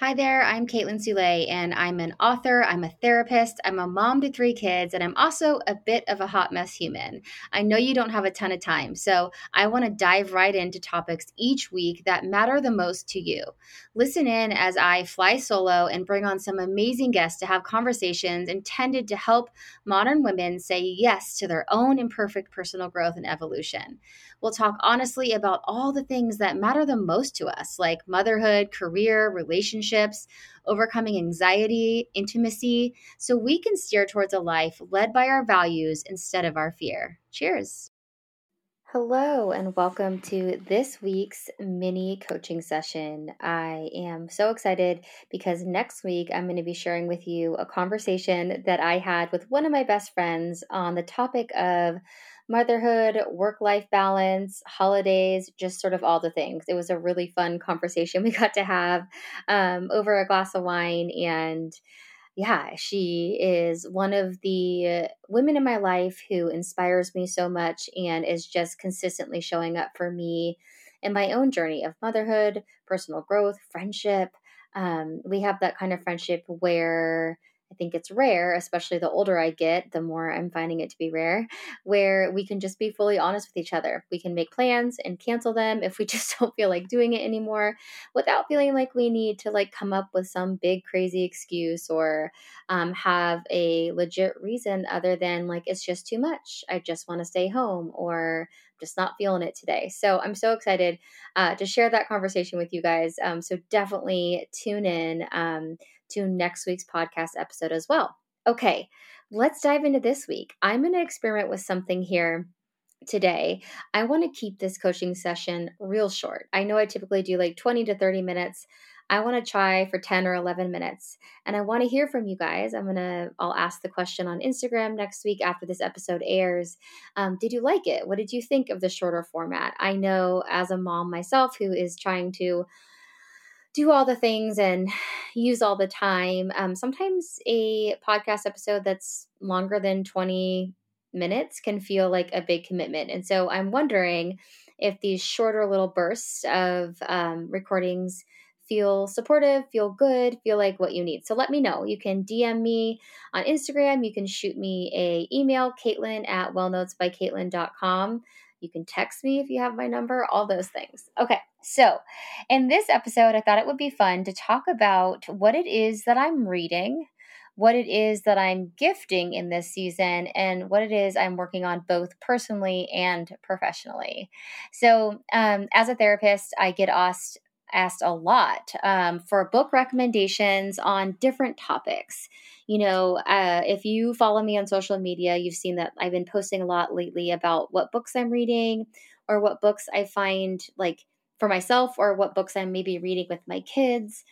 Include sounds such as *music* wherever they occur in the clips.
Hi there, I'm Caitlin Soule, and I'm an author, I'm a therapist, I'm a mom to three kids, and I'm also a bit of a hot mess human. I know you don't have a ton of time, so I want to dive right into topics each week that matter the most to you. Listen in as I fly solo and bring on some amazing guests to have conversations intended to help modern women say yes to their own imperfect personal growth and evolution. We'll talk honestly about all the things that matter the most to us, like motherhood, career, relationships, overcoming anxiety, intimacy, so we can steer towards a life led by our values instead of our fear. Cheers. Hello, and welcome to this week's mini coaching session. I am so excited because next week I'm going to be sharing with you a conversation that I had with one of my best friends on the topic of motherhood, work life balance, holidays, just sort of all the things. It was a really fun conversation we got to have um, over a glass of wine. And yeah, she is one of the women in my life who inspires me so much and is just consistently showing up for me in my own journey of motherhood, personal growth, friendship. Um, we have that kind of friendship where I think it's rare, especially the older I get, the more I'm finding it to be rare, where we can just be fully honest with each other. We can make plans and cancel them if we *laughs* just don't feel like doing it anymore without feeling like we need to like come up with some big crazy excuse or um, have a legit reason other than like it's just too much. I just want to stay home or just not feeling it today. So I'm so excited uh, to share that conversation with you guys. Um, so definitely tune in. Um, to next week's podcast episode as well. Okay, let's dive into this week. I'm going to experiment with something here today. I want to keep this coaching session real short. I know I typically do like 20 to 30 minutes. I want to try for 10 or 11 minutes. And I want to hear from you guys. I'm going to, I'll ask the question on Instagram next week after this episode airs. Um, did you like it? What did you think of the shorter format? I know as a mom myself who is trying to do all the things and *sighs* use all the time. Um, sometimes a podcast episode that's longer than 20 minutes can feel like a big commitment. And so I'm wondering if these shorter little bursts of um, recordings feel supportive, feel good, feel like what you need. So let me know. You can DM me on Instagram. You can shoot me a email, Caitlin at wellnotesbycaitlin.com. You can text me if you have my number, all those things. Okay, so in this episode, I thought it would be fun to talk about what it is that I'm reading, what it is that I'm gifting in this season, and what it is I'm working on both personally and professionally. So, um, as a therapist, I get asked asked a lot um, for book recommendations on different topics you know, uh, if you follow me on social media, you've seen that I've been posting a lot lately about what books I'm reading or what books I find like for myself or what books I'm maybe reading with my kids.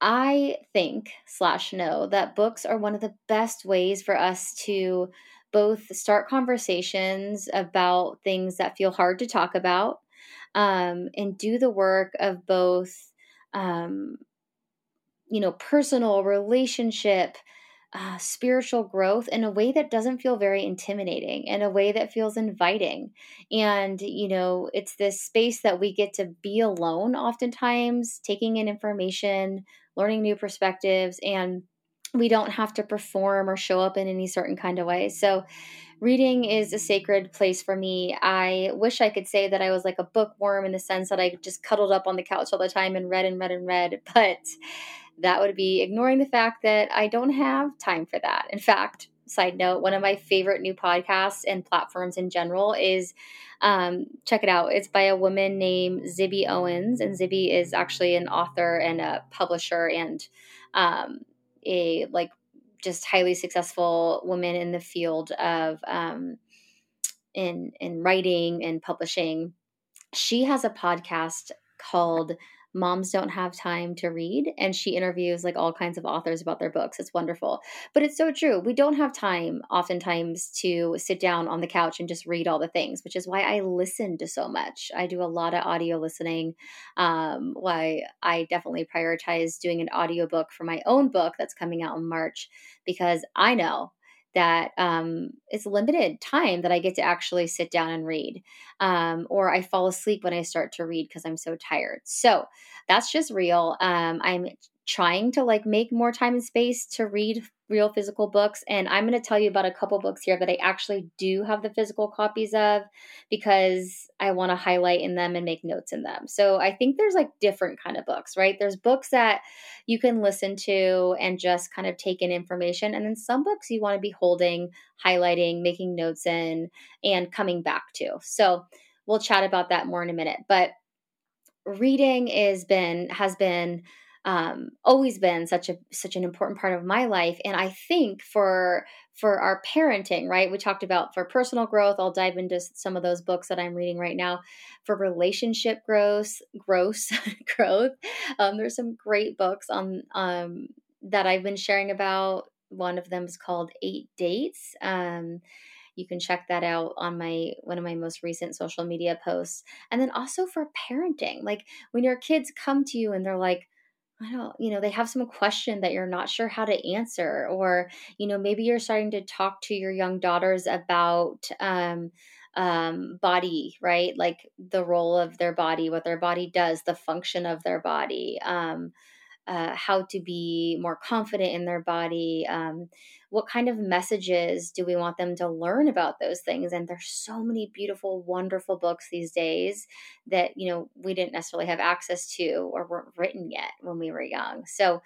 I think slash know that books are one of the best ways for us to both start conversations about things that feel hard to talk about um, and do the work of both um, you know, personal relationship, uh, spiritual growth in a way that doesn't feel very intimidating, in a way that feels inviting. And, you know, it's this space that we get to be alone oftentimes, taking in information, learning new perspectives, and we don't have to perform or show up in any certain kind of way. So, reading is a sacred place for me. I wish I could say that I was like a bookworm in the sense that I just cuddled up on the couch all the time and read and read and read, *laughs* but that would be ignoring the fact that I don't have time for that. In fact, side note, one of my favorite new podcasts and platforms in general is um, check it out. It's by a woman named Zibby Owens, and Zibby is actually an author and a publisher and um, a like just highly successful woman in the field of um, in in writing and publishing. She has a podcast called moms don't have time to read and she interviews like all kinds of authors about their books. It's wonderful. But it's so true. We don't have time oftentimes to sit down on the couch and just read all the things which is why i listen to so much. I do a lot of audio listening um, why i definitely prioritize doing an audiobook for my own book that's coming out in march because i know that um, it's limited time that I get to actually sit down and read, um, or I fall asleep when I start to read because I'm so tired. So that's just real. Um, I'm trying to like make more time and space to read real physical books and i'm going to tell you about a couple books here that i actually do have the physical copies of because i want to highlight in them and make notes in them. So i think there's like different kind of books right? There's books that you can listen to and just kind of take in information and then some books you want to be holding highlighting making notes in and coming back to. So we'll chat about that more in a minute but reading is been has been um, always been such a such an important part of my life. And i think for for our parenting right? We talked about for personal growth. I'll dive into some of those books that i'm reading right now. For relationship growth growth *laughs* growth um, there's some great books on um, that i've been sharing about. One of them is called eight dates. Um, you can check that out on my one of my most recent social media posts. And then also for parenting. Like when your kids come to you and they're like I don't, you know, they have some question that you're not sure how to answer, or, you know, maybe you're starting to talk to your young daughters about um, um, body, right? Like the role of their body, what their body does, the function of their body. Um, uh, how to be more confident in their body um, what kind of messages do we want them to learn about those things and there's so many beautiful wonderful books these days that you know we didn't necessarily have access to or weren't written yet when we were young so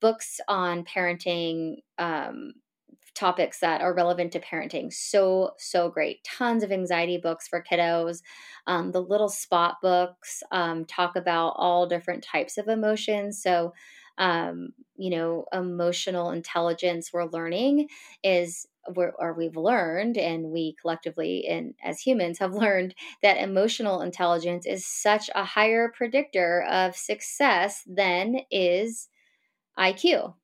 books on parenting um, topics that are relevant to parenting. So, so great. Tons of anxiety books for kiddos. Um, the little spot books um, talk about all different types of emotions. So, um, you know, emotional intelligence we're learning is or we've learned, and we collectively and as humans have *laughs* learned that emotional intelligence is such a higher predictor of success than is IQ.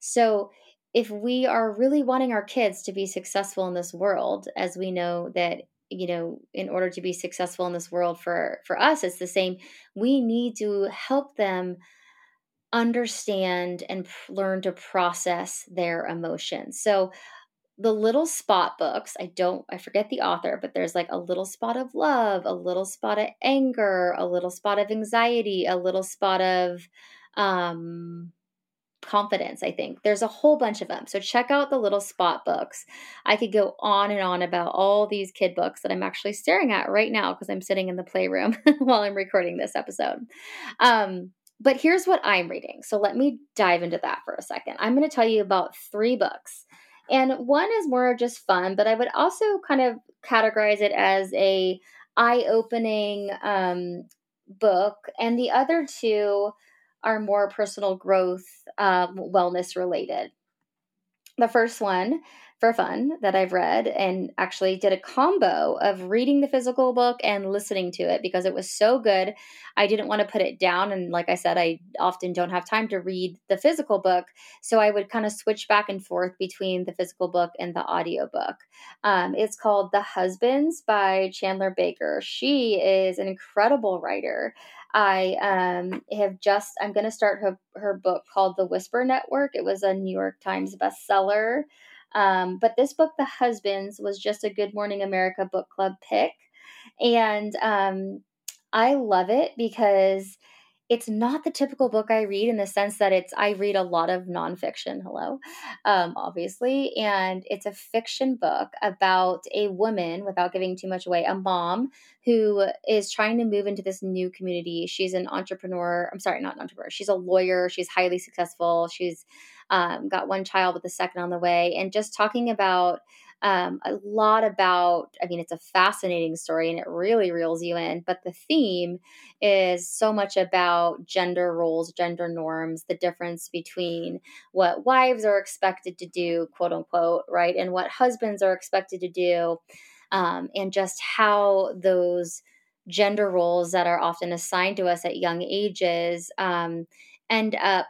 So if we are really wanting our kids to be successful in this world, as we know that you know in order to be successful in this world for for us it's the same we need to help them understand and learn to process their emotions so the little spot books i don't i forget the author but there's like a little spot of love a little spot of anger a little spot of anxiety a little spot of um confidence, I think. There's a whole bunch of them. So check out the little spot books. I could go on and on about all these kid books that I'm actually staring at right now because I'm sitting in the playroom *laughs* while I'm recording this episode. Um, but here's what I'm reading. So let me dive into that for a second. I'm going to tell you about three books. And one is more just fun, but I would also kind of categorize it as a eye-opening um, book, and the other two are more personal growth, um, wellness related. The first one for fun that I've read and actually did a combo of reading the physical book and listening to it because it was so good. I didn't want to put it down. And like I said, I often don't have time to read the physical book. So I would kind of switch back and forth between the physical book and the audio book. Um, it's called The Husbands by Chandler Baker. She is an incredible writer. I um, have just I'm going to start her her book called The Whisper Network. It was a New York Times bestseller. Um, but this book, The Husbands, was just a Good Morning America book club pick, and um, I love it because it's not the typical book I read in the sense that it's I read a lot of nonfiction. Hello, um, obviously, and it's a fiction book about a woman, without giving too much away, a mom who is trying to move into this new community. She's an entrepreneur. I'm sorry, not an entrepreneur. She's a lawyer. She's highly successful. She's um, got one child with a second on the way, and just talking about um, a lot about, I mean, it's a fascinating story and it really reels you in, but the theme is so much about gender roles, gender norms, the difference between what wives are expected to do, quote unquote, right, and what husbands are expected to do, um, and just how those gender roles that are often assigned to us at young ages um, end up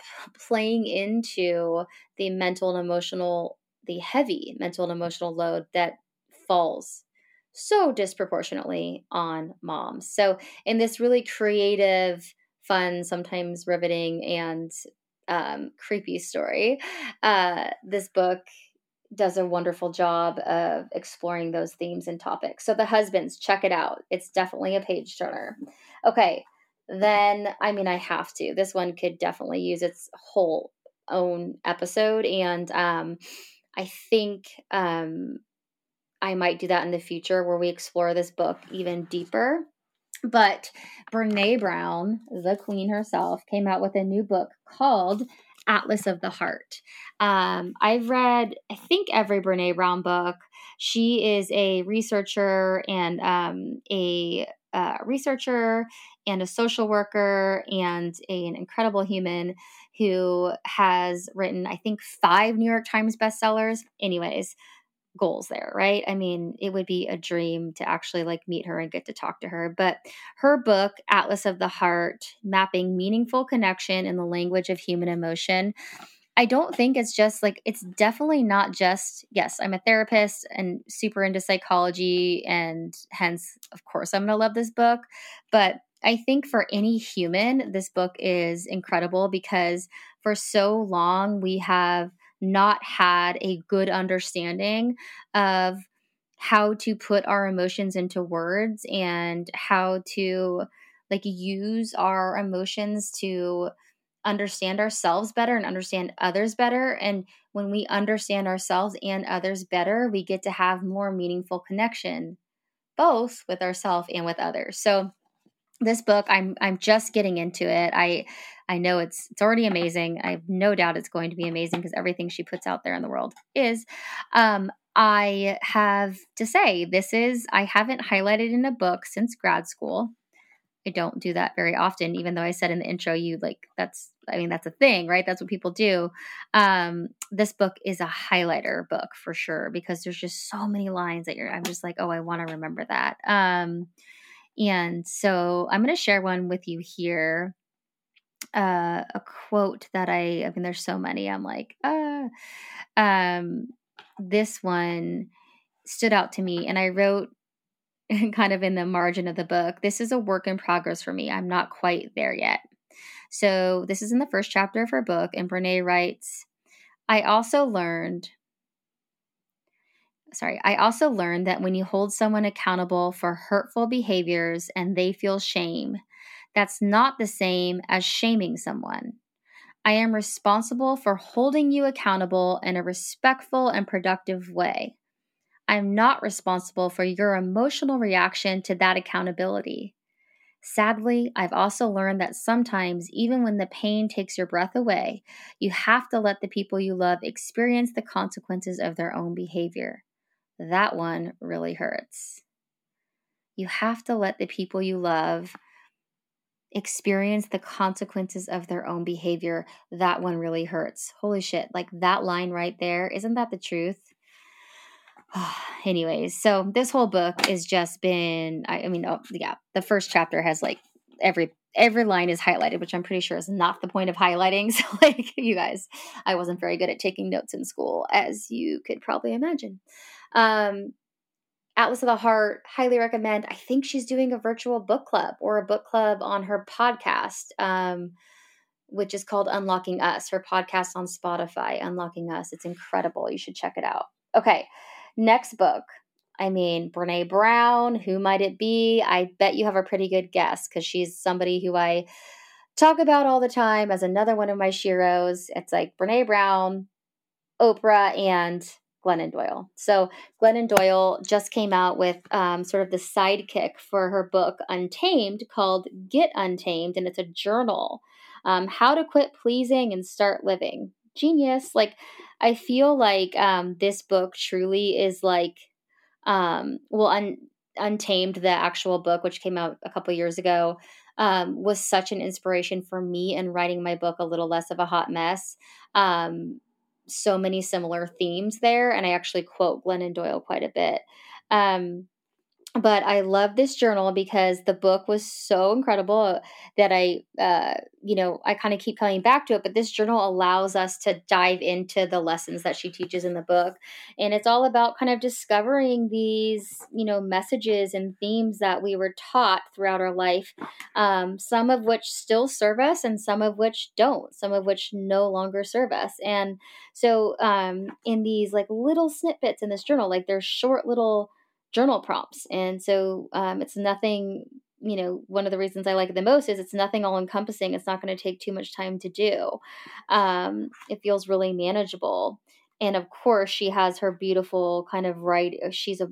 playing into the mental and emotional the heavy mental and emotional load that falls so disproportionately on moms. So, in this really creative, fun, sometimes riveting, and um, creepy story, uh, this book does a wonderful job of exploring those themes and topics. So the husbands, check it out. It's definitely a page turner. Okay, then I mean I have to. This one could definitely use its whole own episode and um I think um I might do that in the future where we explore this book even deeper. But Brene Brown, the queen herself, came out with a new book called Atlas of the Heart. Um, I've read, I think, every Brene Brown book. She is a researcher and um, a uh, researcher and a social worker and a, an incredible human who has written, I think, five New York Times bestsellers. Anyways, goals there, right? I mean, it would be a dream to actually like meet her and get to talk to her. But her book, Atlas of the Heart, mapping meaningful connection in the language of human emotion. I don't think it's just like it's definitely not just yes, I'm a therapist and super into psychology and hence of course I'm going to love this book, but I think for any human this book is incredible because for so long we have not had a good understanding of how to put our emotions into words and how to like use our emotions to understand ourselves better and understand others better. And when we understand ourselves and others better we get to have more meaningful connection both with ourselves and with others. So this book i'm i'm just getting into it i I know it's it's already amazing. I have no doubt it's going to be amazing because everything she puts out there in the world is. Um, I have to say, this is I haven't highlighted in a book since grad school. I don't do that very often, even though I said in the intro, you like that's I mean that's a thing, right? That's what people do. Um, this book is a highlighter book for sure because there's just so many lines that you're. I'm just like, oh, I want to remember that. Um, and so I'm going to share one with you here uh, a quote that I, I mean, there's so many. I'm like, uh, um, this one stood out to me, and I wrote *laughs* kind of in the margin of the book, this is a work in progress for me. I'm not quite there yet. So, this is in the first chapter of her book, and Brene writes, I also learned sorry, I also learned that when you hold someone accountable for hurtful behaviors and they feel shame, that's not the same as shaming someone. I am responsible for holding you accountable in a respectful and productive way. I'm not responsible for your emotional reaction to that accountability. Sadly, I've also learned that sometimes, even when the pain takes your breath away, you have to let the people you love experience the consequences of their own behavior. That one really hurts. You have to let the people you love experience the consequences of their own behavior, that one really hurts. Holy shit. Like that line right there, isn't that the truth? *sighs* Anyways, so this whole book has just been, I, I mean, oh, yeah, the first chapter has like every every line is highlighted, which I'm pretty sure is not the point of highlighting. *laughs* So, like, you guys, I wasn't very good at taking notes in school, as you could probably imagine. Um, Atlas of the Heart, highly recommend. I think she's doing a virtual book club or a book club on her podcast, um, which is called Unlocking Us. Her podcast on Spotify, Unlocking Us. It's incredible. You should check it out. Okay, next book. I mean, Brene Brown, who might it be? I bet you have a pretty good guess because she's somebody who I talk about all the time as another one of my sheroes. It's like Brene Brown, Oprah, and Glennon Doyle. So Glennon Doyle just came out with um, sort of the sidekick for her book Untamed called Get Untamed, and it's a journal. Um, how to quit pleasing and start living. Genius. Like, I feel like um, this book truly is like, um, well, un- Untamed, the actual book, which came out a couple years ago, um, was such an inspiration for me in writing my book, A Little Less of a Hot Mess. Um, so many similar themes there, and I actually quote Glennon Doyle quite a bit. Um, but I love this journal because the book was so incredible that I, uh, you know, I kind of keep coming back to it. But this journal allows us to dive into the lessons that she teaches in the book. And it's all about kind of discovering these, you know, messages and themes that we were taught throughout our life, um, some of which still serve us and some of which don't, some of which no longer serve us. And so um, in these like little snippets in this journal, like there's short little, journal prompts. And so um, it's nothing, you know, one of the reasons I like it the most is it's nothing all encompassing. It's not going to take too much time to do. Um, it feels really manageable. And of course, she has her beautiful kind of write. She's a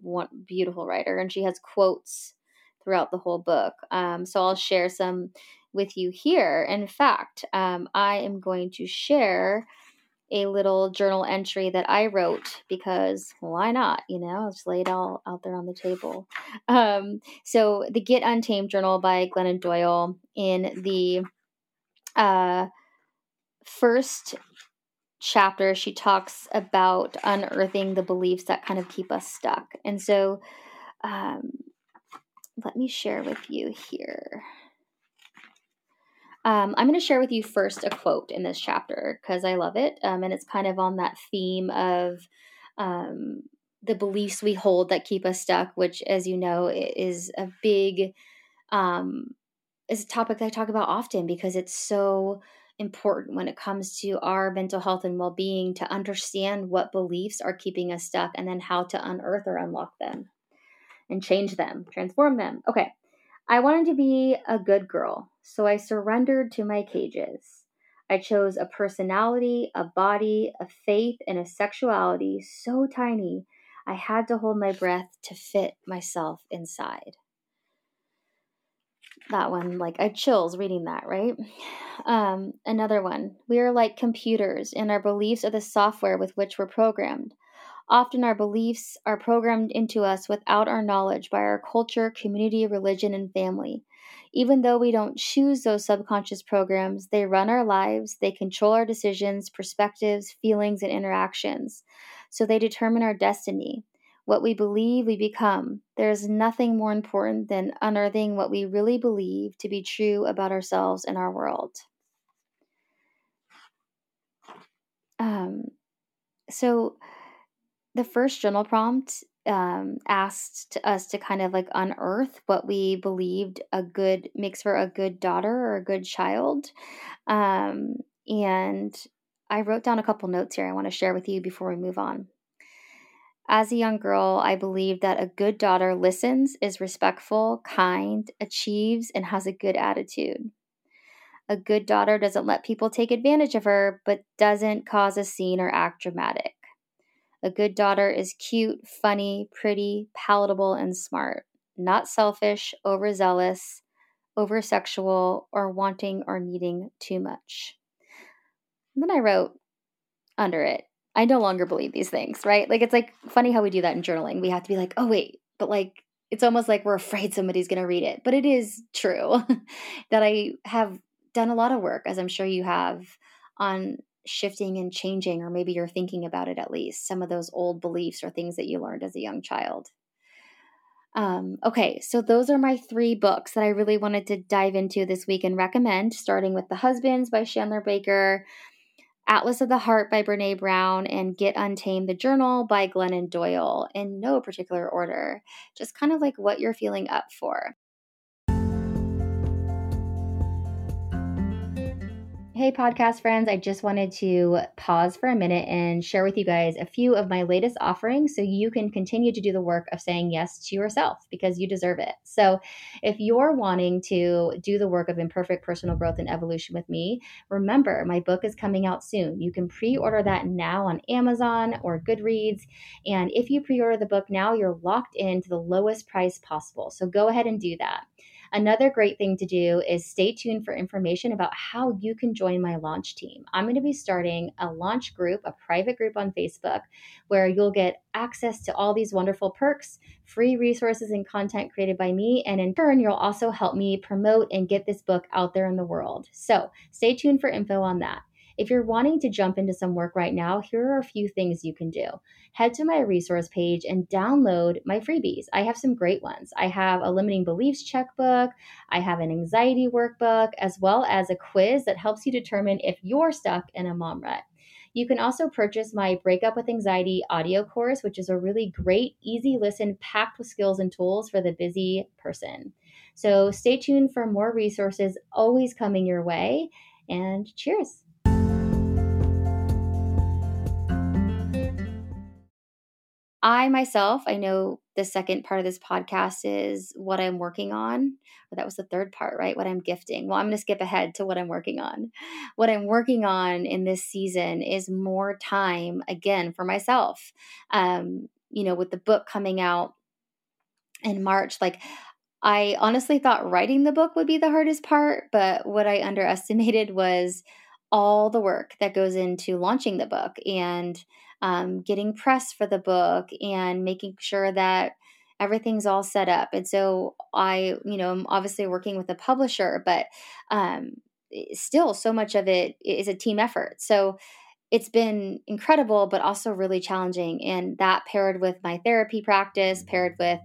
beautiful writer, and she has quotes throughout the whole book. Um, so I'll share some with you here. In fact, um, I am going to share a little journal entry that I wrote because why not? You know, just lay it all out there on the table. Um, so, the Get Untamed journal by Glennon Doyle in the uh, first chapter, she talks about unearthing the beliefs that kind of keep us stuck. And so, um, let me share with you here. Um, I'm going to share with you first a quote in this chapter because I love it. Um, and it's kind of on that theme of um, the beliefs we hold that keep us stuck, which, as you know, is a big, um, is a topic that I talk about often because it's so important when it comes to our mental health and well-being to understand what beliefs are keeping us stuck and then how to unearth or unlock them and change them, transform them. Okay. I wanted to be a good girl, so I surrendered to my cages. I chose a personality, a body, a faith, and a sexuality so tiny I had to hold my breath to fit myself inside. That one, like, I chills reading that, right? Um, another one. We are like computers, and our beliefs are the software with which we're programmed. Often our beliefs are programmed into us without our knowledge by our culture, community, religion, and family. Even though we don't choose those subconscious programs, they run our lives, they control our decisions, perspectives, feelings, and interactions. So they determine our destiny. What we believe, we become. There is nothing more important than unearthing what we really believe to be true about ourselves and our world. Um, so, the first journal prompt um, asked us to kind of like unearth what we believed a good makes for a good daughter or a good child. Um, and I wrote down a couple notes here I want to share with you before we move on. As a young girl, I believed that a good daughter listens, is respectful, kind, achieves, and has a good attitude. A good daughter doesn't let people take advantage of her, but doesn't cause a scene or act dramatic. A good daughter is cute, funny, pretty, palatable, and smart, not selfish, overzealous, over sexual, or wanting or needing too much. And then I wrote under it, I no longer believe these things, right? Like it's like funny how we do that in journaling. We have to be like, oh, wait, but like it's almost like we're afraid somebody's going to read it. But it is true *laughs* that I have done a lot of work, as I'm sure you have, on shifting and changing, or maybe you're thinking about it at least, some of those old beliefs or things that you learned as a young child. Um, okay, so those are my three books that I really wanted to dive into this week and recommend, starting with The Husbands by Chandler Baker, Atlas of the Heart by Brene Brown, and Get Untamed the Journal by Glennon Doyle in no particular order, just kind of like what you're feeling up for. Hey, podcast friends, I just wanted to pause for a minute and share with you guys a few of my latest offerings so you can continue to do the work of saying yes to yourself because you deserve it. So, if you're wanting to do the work of imperfect personal growth and evolution with me, remember my book is coming out soon. You can pre order that now on Amazon or Goodreads. And if you pre order the book now, you're locked into the lowest price possible. So, go ahead and do that. Another great thing to do is stay tuned for information about how you can join my launch team. I'm going to be starting a launch group, a private group on Facebook, where you'll get access to all these wonderful perks, free resources, and content created by me. And in turn, you'll also help me promote and get this book out there in the world. So stay tuned for info on that. If you're wanting to jump into some work right now, here are a few things you can do. Head to my resource page and download my freebies. I have some great ones. I have a limiting beliefs checkbook, I have an anxiety workbook, as well as a quiz that helps you determine if you're stuck in a mom rut. You can also purchase my Breakup with Anxiety audio course, which is a really great, easy listen packed with skills and tools for the busy person. So stay tuned for more resources always coming your way. And cheers. I myself, I know the second part of this podcast is what I'm working on. Or that was the third part, right? What I'm gifting. Well, I'm going to skip ahead to what I'm working on. What I'm working on in this season is more time again for myself. Um, you know, with the book coming out in March, like I honestly thought writing the book would be the hardest part, but what I underestimated was all the work that goes into launching the book and um, getting press for the book and making sure that everything's all set up. And so I, you know, I'm obviously working with a publisher, but um, still so much of it is a team effort. So it's been incredible, but also really challenging. And that paired with my therapy practice, paired with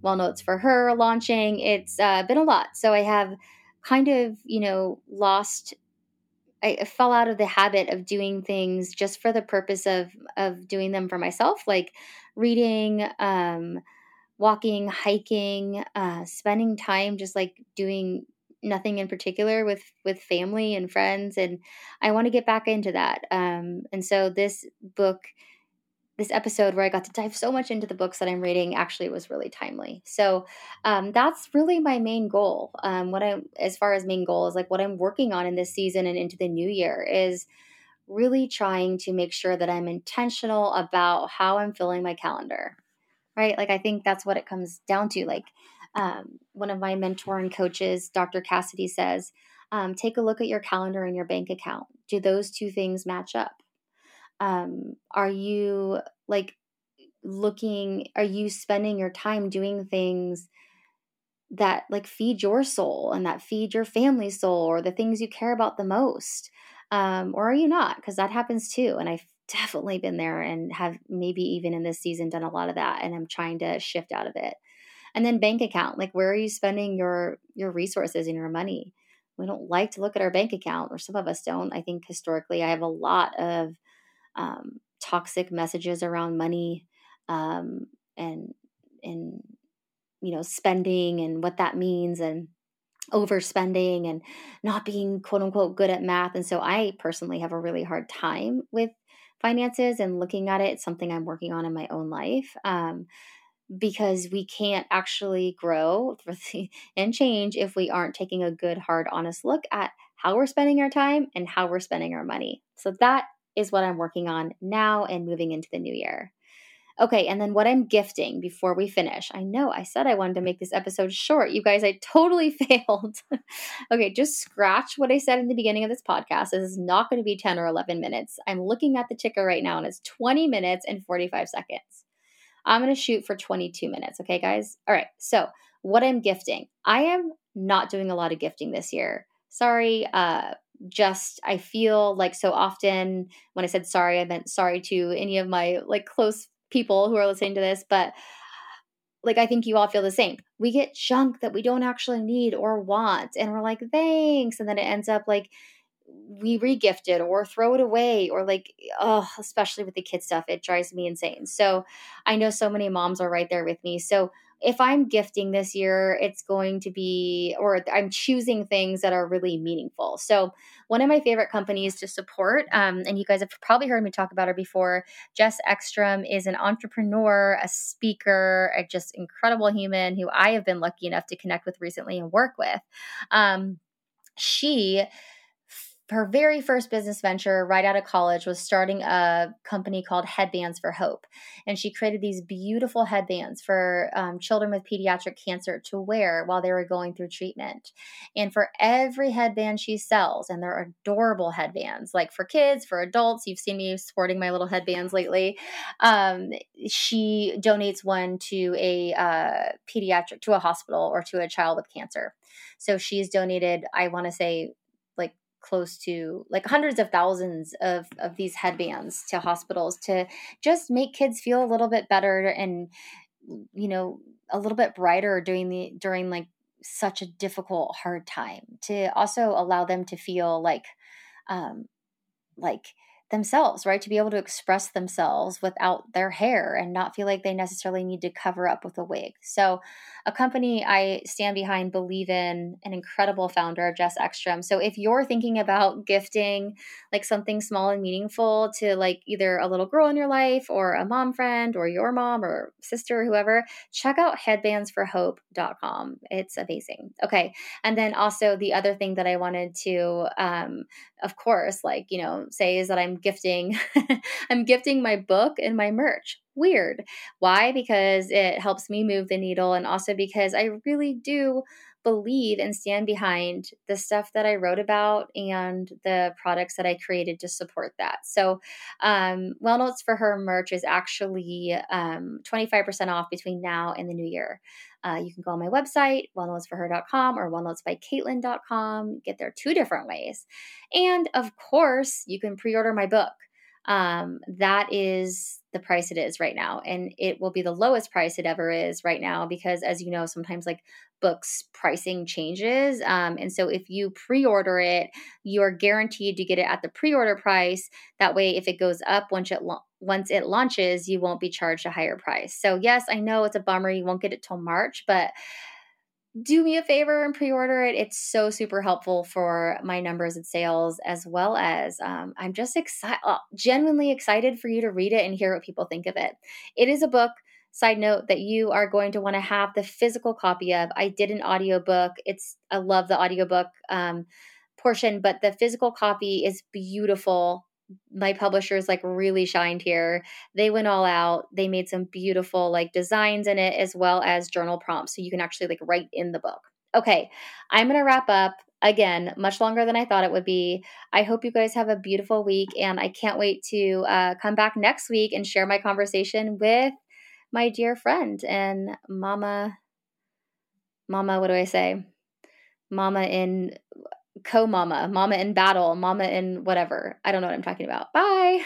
well notes for her launching, it's uh, been a lot. So I have kind of, you know, lost I fell out of the habit of doing things just for the purpose of of doing them for myself, like reading, um, walking, hiking, uh, spending time just like doing nothing in particular with with family and friends, and I want to get back into that. Um, and so this book this episode where I got to dive so much into the books that I'm reading actually was really timely. So um, that's really my main goal. Um, what I, as far as main goal is like what I'm working on in this season and into the new year is really trying to make sure that I'm intentional about how I'm filling my calendar. Right? Like I think that's what it comes down to. Like um, one of my mentor and coaches, Dr. Cassidy, says, um, take a look at your calendar and your bank account. Do those two things match up? Um are you like looking are you spending your time doing things that like feed your soul and that feed your family's soul or the things you care about the most? Um or are you not? Because that happens too and i've *laughs* definitely been there and have maybe even in this season done a lot of that and i'm trying to shift out of it. And then bank account like where are you spending your your resources and your money? We don't like to look at our bank account or some of us don't. I think historically i have a lot of um, toxic messages around money um, and and you know spending and what that means and overspending and not being quote unquote good at math. And so i personally have a really hard time with finances and looking at it. It's something i'm working on in my own life um, because we can't actually grow *laughs* and change if we aren't taking a good hard honest look at how we're spending our time and how we're spending our money. So that is what I'm working on now and moving into the new year. Okay, and then what I'm gifting before we finish. I know I said I wanted to make this episode short. You guys, I totally *laughs* failed. okay, just scratch what I said in the beginning of this podcast. This is not going to be 10 or 11 minutes. I'm looking at the ticker right now and it's 20 minutes and 45 seconds. I'm going to shoot for 22 minutes. Okay, guys? All right, so what I'm gifting. I am not doing a lot of gifting this year. Sorry, uh, just I feel like so often when I said sorry, I meant sorry to any of my like close people who are listening to this, but like I think you all feel the same. We get junk that we don't actually need or want, and we're like, thanks. And then it ends up like we regift it or throw it away or like oh especially with the kid stuff it drives me insane so i know so many moms are right there with me so if I'm gifting this year, it's going to be, or I'm choosing things that are really meaningful. So, one of my favorite companies to support, um, and you guys have probably heard me talk about her before, Jess Ekstrom is an entrepreneur, a speaker, a just incredible human who I have been lucky enough to connect with recently and work with. Um, she her very first business venture right out of college was starting a company called Headbands for Hope. And she created these beautiful headbands for um, children with pediatric cancer to wear while they were going through treatment. And for every headband she sells, and they're adorable headbands, like for kids, for adults, you've seen me sporting my little headbands lately. Um, she donates one to a uh, pediatric, to a hospital or to a child with cancer. So she's donated, I want to say, close to like hundreds of thousands of of these headbands to hospitals to just make kids feel a little bit better and you know a little bit brighter during the during like such a difficult hard time to also allow them to feel like um like themselves, right? To be able to express themselves without their hair and not feel like they necessarily need to cover up with a wig. So, a company I stand behind, believe in, an incredible founder, Jess Ekstrom. So, if you're thinking about gifting like something small and meaningful to like either a little girl in your life or a mom friend or your mom or sister or whoever, check out headbandsforhope.com. It's amazing. Okay. And then also the other thing that I wanted to, um, of course, like, you know, say is that I'm gifting *laughs* I'm gifting my book and my merch. Weird. Why? Because it helps me move the needle and also because I really do believe and stand behind the stuff that I wrote about and the products that I created to support that. So, um, Well Notes for Her merch is actually um, 25% off between now and the new year. Uh, you can go on my website, wellnotesforher.com or wellnotesbycaitlin.com. Get there two different ways. And of course, you can pre order my book. Um, that is the price it is right now. And it will be the lowest price it ever is right now because, as you know, sometimes like books pricing changes. Um, and so if you pre order it, you're guaranteed to get it at the pre order price. That way, if it goes up once it, lo- once it launches, you won't be charged a higher price. So, yes, I know it's a bummer you won't get it till March, but do me a favor and pre-order it. It's so super helpful for my numbers and sales as well as um, i'm just excited uh, genuinely excited for you to read it and hear what people think of it. It is a book side note that you are going to want to have the physical copy of. I did an audiobook. It's i love the audiobook um, portion but the physical copy is beautiful my publishers like really shined here. They went all out. They made some beautiful like designs in it as well as journal prompts so you can actually like write in the book. Okay, I'm going to wrap up again, much longer than I thought it would be. I hope you guys have a beautiful week and I can't wait to uh, come back next week and share my conversation with my dear friend and mama mama what do I say? Mama in co mama, mama in battle, mama in whatever. I don't know what I'm talking about. Bye.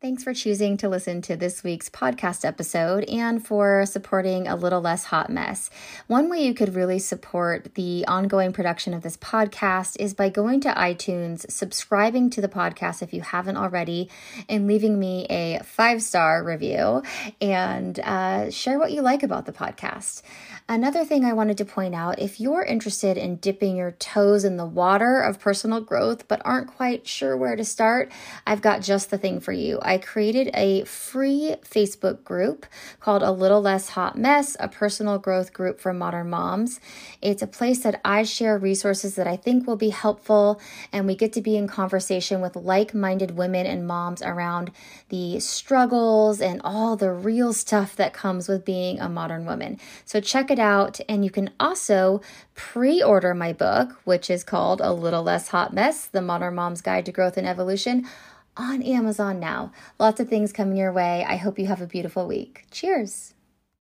Thanks for choosing to listen to this week's podcast episode and for supporting A Little Less Hot Mess. One way you could really support the ongoing production of this podcast is by going to iTunes, subscribing to the podcast if you haven't already, and leaving me a five star review and uh, share what you like about the podcast. Another thing I wanted to point out if you're interested in dipping your toes in the water of personal growth but aren't quite sure where to start, I've got just the thing for you. I created a free Facebook group called A Little Less Hot Mess, a personal growth group for modern moms. It's a place that I share resources that I think will be helpful, and we get to be in conversation with like minded women and moms around the struggles and all the real stuff that comes with being a modern woman. So check it out. And you can also pre order my book, which is called A Little Less Hot Mess The Modern Mom's Guide to Growth and Evolution, on Amazon now. Lots of things coming your way. I hope you have a beautiful week. Cheers.